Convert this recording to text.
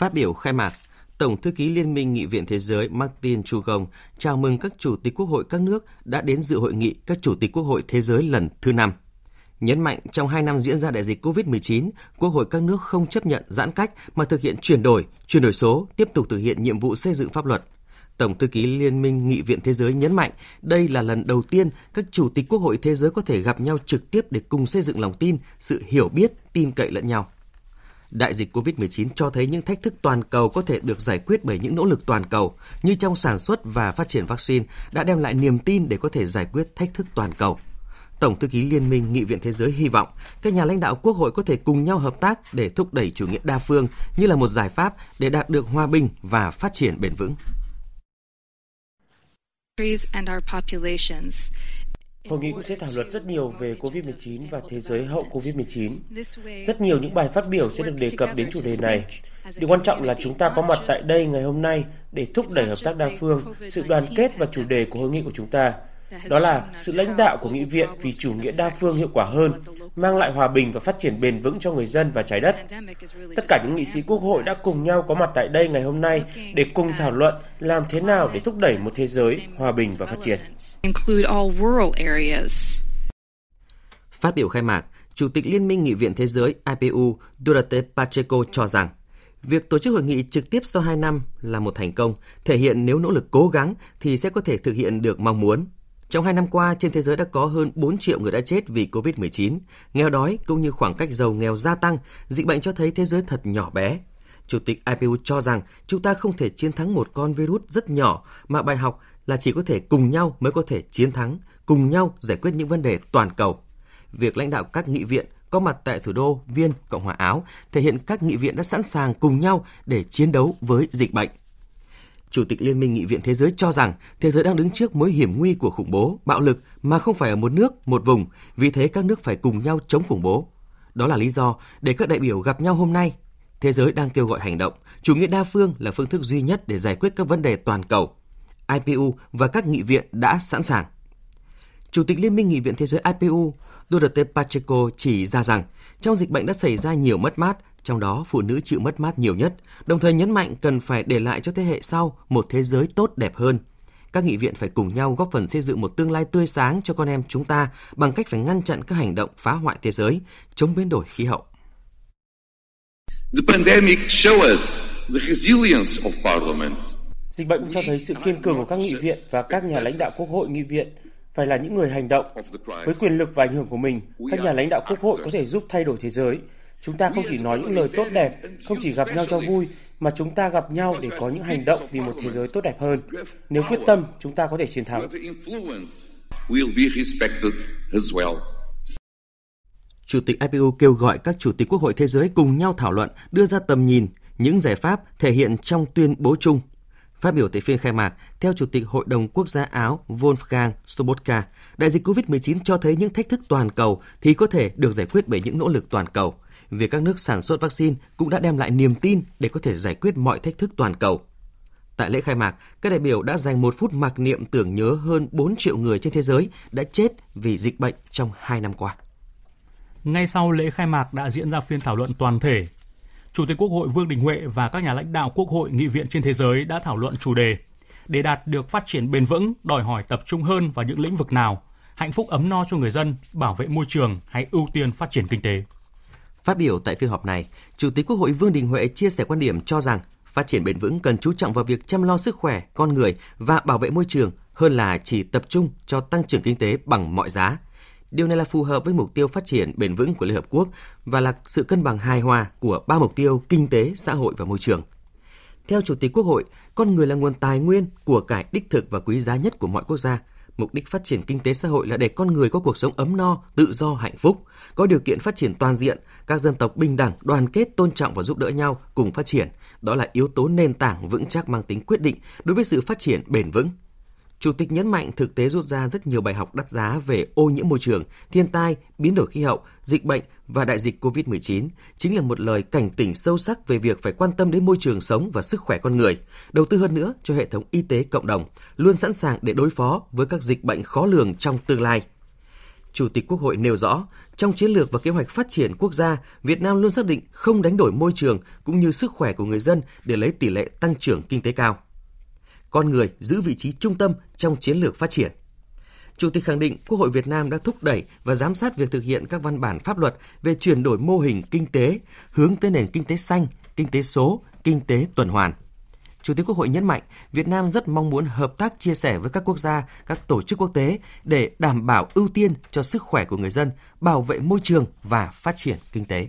Phát biểu khai mạc, Tổng thư ký Liên minh Nghị viện Thế giới Martin Chugong chào mừng các chủ tịch quốc hội các nước đã đến dự hội nghị các chủ tịch quốc hội thế giới lần thứ năm. Nhấn mạnh trong hai năm diễn ra đại dịch COVID-19, Quốc hội các nước không chấp nhận giãn cách mà thực hiện chuyển đổi, chuyển đổi số, tiếp tục thực hiện nhiệm vụ xây dựng pháp luật. Tổng thư ký Liên minh Nghị viện Thế giới nhấn mạnh đây là lần đầu tiên các chủ tịch quốc hội thế giới có thể gặp nhau trực tiếp để cùng xây dựng lòng tin, sự hiểu biết, tin cậy lẫn nhau. Đại dịch COVID-19 cho thấy những thách thức toàn cầu có thể được giải quyết bởi những nỗ lực toàn cầu, như trong sản xuất và phát triển vaccine đã đem lại niềm tin để có thể giải quyết thách thức toàn cầu. Tổng thư ký Liên minh Nghị viện Thế giới hy vọng các nhà lãnh đạo quốc hội có thể cùng nhau hợp tác để thúc đẩy chủ nghĩa đa phương như là một giải pháp để đạt được hòa bình và phát triển bền vững. Hội nghị cũng sẽ thảo luận rất nhiều về COVID-19 và thế giới hậu COVID-19. Rất nhiều những bài phát biểu sẽ được đề cập đến chủ đề này. Điều quan trọng là chúng ta có mặt tại đây ngày hôm nay để thúc đẩy hợp tác đa phương, sự đoàn kết và chủ đề của hội nghị của chúng ta. Đó là sự lãnh đạo của nghị viện vì chủ nghĩa đa phương hiệu quả hơn, mang lại hòa bình và phát triển bền vững cho người dân và trái đất. Tất cả những nghị sĩ quốc hội đã cùng nhau có mặt tại đây ngày hôm nay để cùng thảo luận làm thế nào để thúc đẩy một thế giới hòa bình và phát triển. Phát biểu khai mạc, Chủ tịch Liên minh Nghị viện Thế giới IPU Durate Pacheco cho rằng Việc tổ chức hội nghị trực tiếp sau 2 năm là một thành công, thể hiện nếu nỗ lực cố gắng thì sẽ có thể thực hiện được mong muốn. Trong hai năm qua, trên thế giới đã có hơn 4 triệu người đã chết vì COVID-19. Nghèo đói cũng như khoảng cách giàu nghèo gia tăng, dịch bệnh cho thấy thế giới thật nhỏ bé. Chủ tịch IPU cho rằng chúng ta không thể chiến thắng một con virus rất nhỏ, mà bài học là chỉ có thể cùng nhau mới có thể chiến thắng, cùng nhau giải quyết những vấn đề toàn cầu. Việc lãnh đạo các nghị viện có mặt tại thủ đô Viên, Cộng hòa Áo thể hiện các nghị viện đã sẵn sàng cùng nhau để chiến đấu với dịch bệnh. Chủ tịch Liên minh Nghị viện Thế giới cho rằng thế giới đang đứng trước mối hiểm nguy của khủng bố, bạo lực mà không phải ở một nước, một vùng, vì thế các nước phải cùng nhau chống khủng bố. Đó là lý do để các đại biểu gặp nhau hôm nay. Thế giới đang kêu gọi hành động, chủ nghĩa đa phương là phương thức duy nhất để giải quyết các vấn đề toàn cầu. IPU và các nghị viện đã sẵn sàng. Chủ tịch Liên minh Nghị viện Thế giới IPU Duterte Pacheco chỉ ra rằng trong dịch bệnh đã xảy ra nhiều mất mát, trong đó phụ nữ chịu mất mát nhiều nhất, đồng thời nhấn mạnh cần phải để lại cho thế hệ sau một thế giới tốt đẹp hơn. Các nghị viện phải cùng nhau góp phần xây dựng một tương lai tươi sáng cho con em chúng ta bằng cách phải ngăn chặn các hành động phá hoại thế giới, chống biến đổi khí hậu. The pandemic show us the resilience of parliaments. Dịch bệnh cũng cho thấy sự kiên cường của các nghị viện và các nhà lãnh đạo quốc hội nghị viện phải là những người hành động. Với quyền lực và ảnh hưởng của mình, các nhà lãnh đạo quốc hội có thể giúp thay đổi thế giới. Chúng ta không chỉ nói những lời tốt đẹp, không chỉ gặp nhau cho vui, mà chúng ta gặp nhau để có những hành động vì một thế giới tốt đẹp hơn. Nếu quyết tâm, chúng ta có thể chiến thắng. Chủ tịch IPU kêu gọi các chủ tịch quốc hội thế giới cùng nhau thảo luận, đưa ra tầm nhìn, những giải pháp thể hiện trong tuyên bố chung Phát biểu tại phiên khai mạc, theo Chủ tịch Hội đồng Quốc gia Áo Wolfgang Sobotka, đại dịch COVID-19 cho thấy những thách thức toàn cầu thì có thể được giải quyết bởi những nỗ lực toàn cầu. Việc các nước sản xuất vaccine cũng đã đem lại niềm tin để có thể giải quyết mọi thách thức toàn cầu. Tại lễ khai mạc, các đại biểu đã dành một phút mặc niệm tưởng nhớ hơn 4 triệu người trên thế giới đã chết vì dịch bệnh trong 2 năm qua. Ngay sau lễ khai mạc đã diễn ra phiên thảo luận toàn thể Chủ tịch Quốc hội Vương Đình Huệ và các nhà lãnh đạo Quốc hội nghị viện trên thế giới đã thảo luận chủ đề để đạt được phát triển bền vững đòi hỏi tập trung hơn vào những lĩnh vực nào, hạnh phúc ấm no cho người dân, bảo vệ môi trường hay ưu tiên phát triển kinh tế. Phát biểu tại phiên họp này, Chủ tịch Quốc hội Vương Đình Huệ chia sẻ quan điểm cho rằng phát triển bền vững cần chú trọng vào việc chăm lo sức khỏe con người và bảo vệ môi trường hơn là chỉ tập trung cho tăng trưởng kinh tế bằng mọi giá – Điều này là phù hợp với mục tiêu phát triển bền vững của Liên Hợp Quốc và là sự cân bằng hài hòa của ba mục tiêu kinh tế, xã hội và môi trường. Theo Chủ tịch Quốc hội, con người là nguồn tài nguyên, của cải đích thực và quý giá nhất của mọi quốc gia. Mục đích phát triển kinh tế xã hội là để con người có cuộc sống ấm no, tự do, hạnh phúc, có điều kiện phát triển toàn diện, các dân tộc bình đẳng, đoàn kết, tôn trọng và giúp đỡ nhau cùng phát triển. Đó là yếu tố nền tảng vững chắc mang tính quyết định đối với sự phát triển bền vững Chủ tịch nhấn mạnh thực tế rút ra rất nhiều bài học đắt giá về ô nhiễm môi trường, thiên tai, biến đổi khí hậu, dịch bệnh và đại dịch COVID-19, chính là một lời cảnh tỉnh sâu sắc về việc phải quan tâm đến môi trường sống và sức khỏe con người, đầu tư hơn nữa cho hệ thống y tế cộng đồng, luôn sẵn sàng để đối phó với các dịch bệnh khó lường trong tương lai. Chủ tịch Quốc hội nêu rõ, trong chiến lược và kế hoạch phát triển quốc gia, Việt Nam luôn xác định không đánh đổi môi trường cũng như sức khỏe của người dân để lấy tỷ lệ tăng trưởng kinh tế cao. Con người giữ vị trí trung tâm trong chiến lược phát triển. Chủ tịch khẳng định Quốc hội Việt Nam đã thúc đẩy và giám sát việc thực hiện các văn bản pháp luật về chuyển đổi mô hình kinh tế, hướng tới nền kinh tế xanh, kinh tế số, kinh tế tuần hoàn. Chủ tịch Quốc hội nhấn mạnh, Việt Nam rất mong muốn hợp tác chia sẻ với các quốc gia, các tổ chức quốc tế để đảm bảo ưu tiên cho sức khỏe của người dân, bảo vệ môi trường và phát triển kinh tế.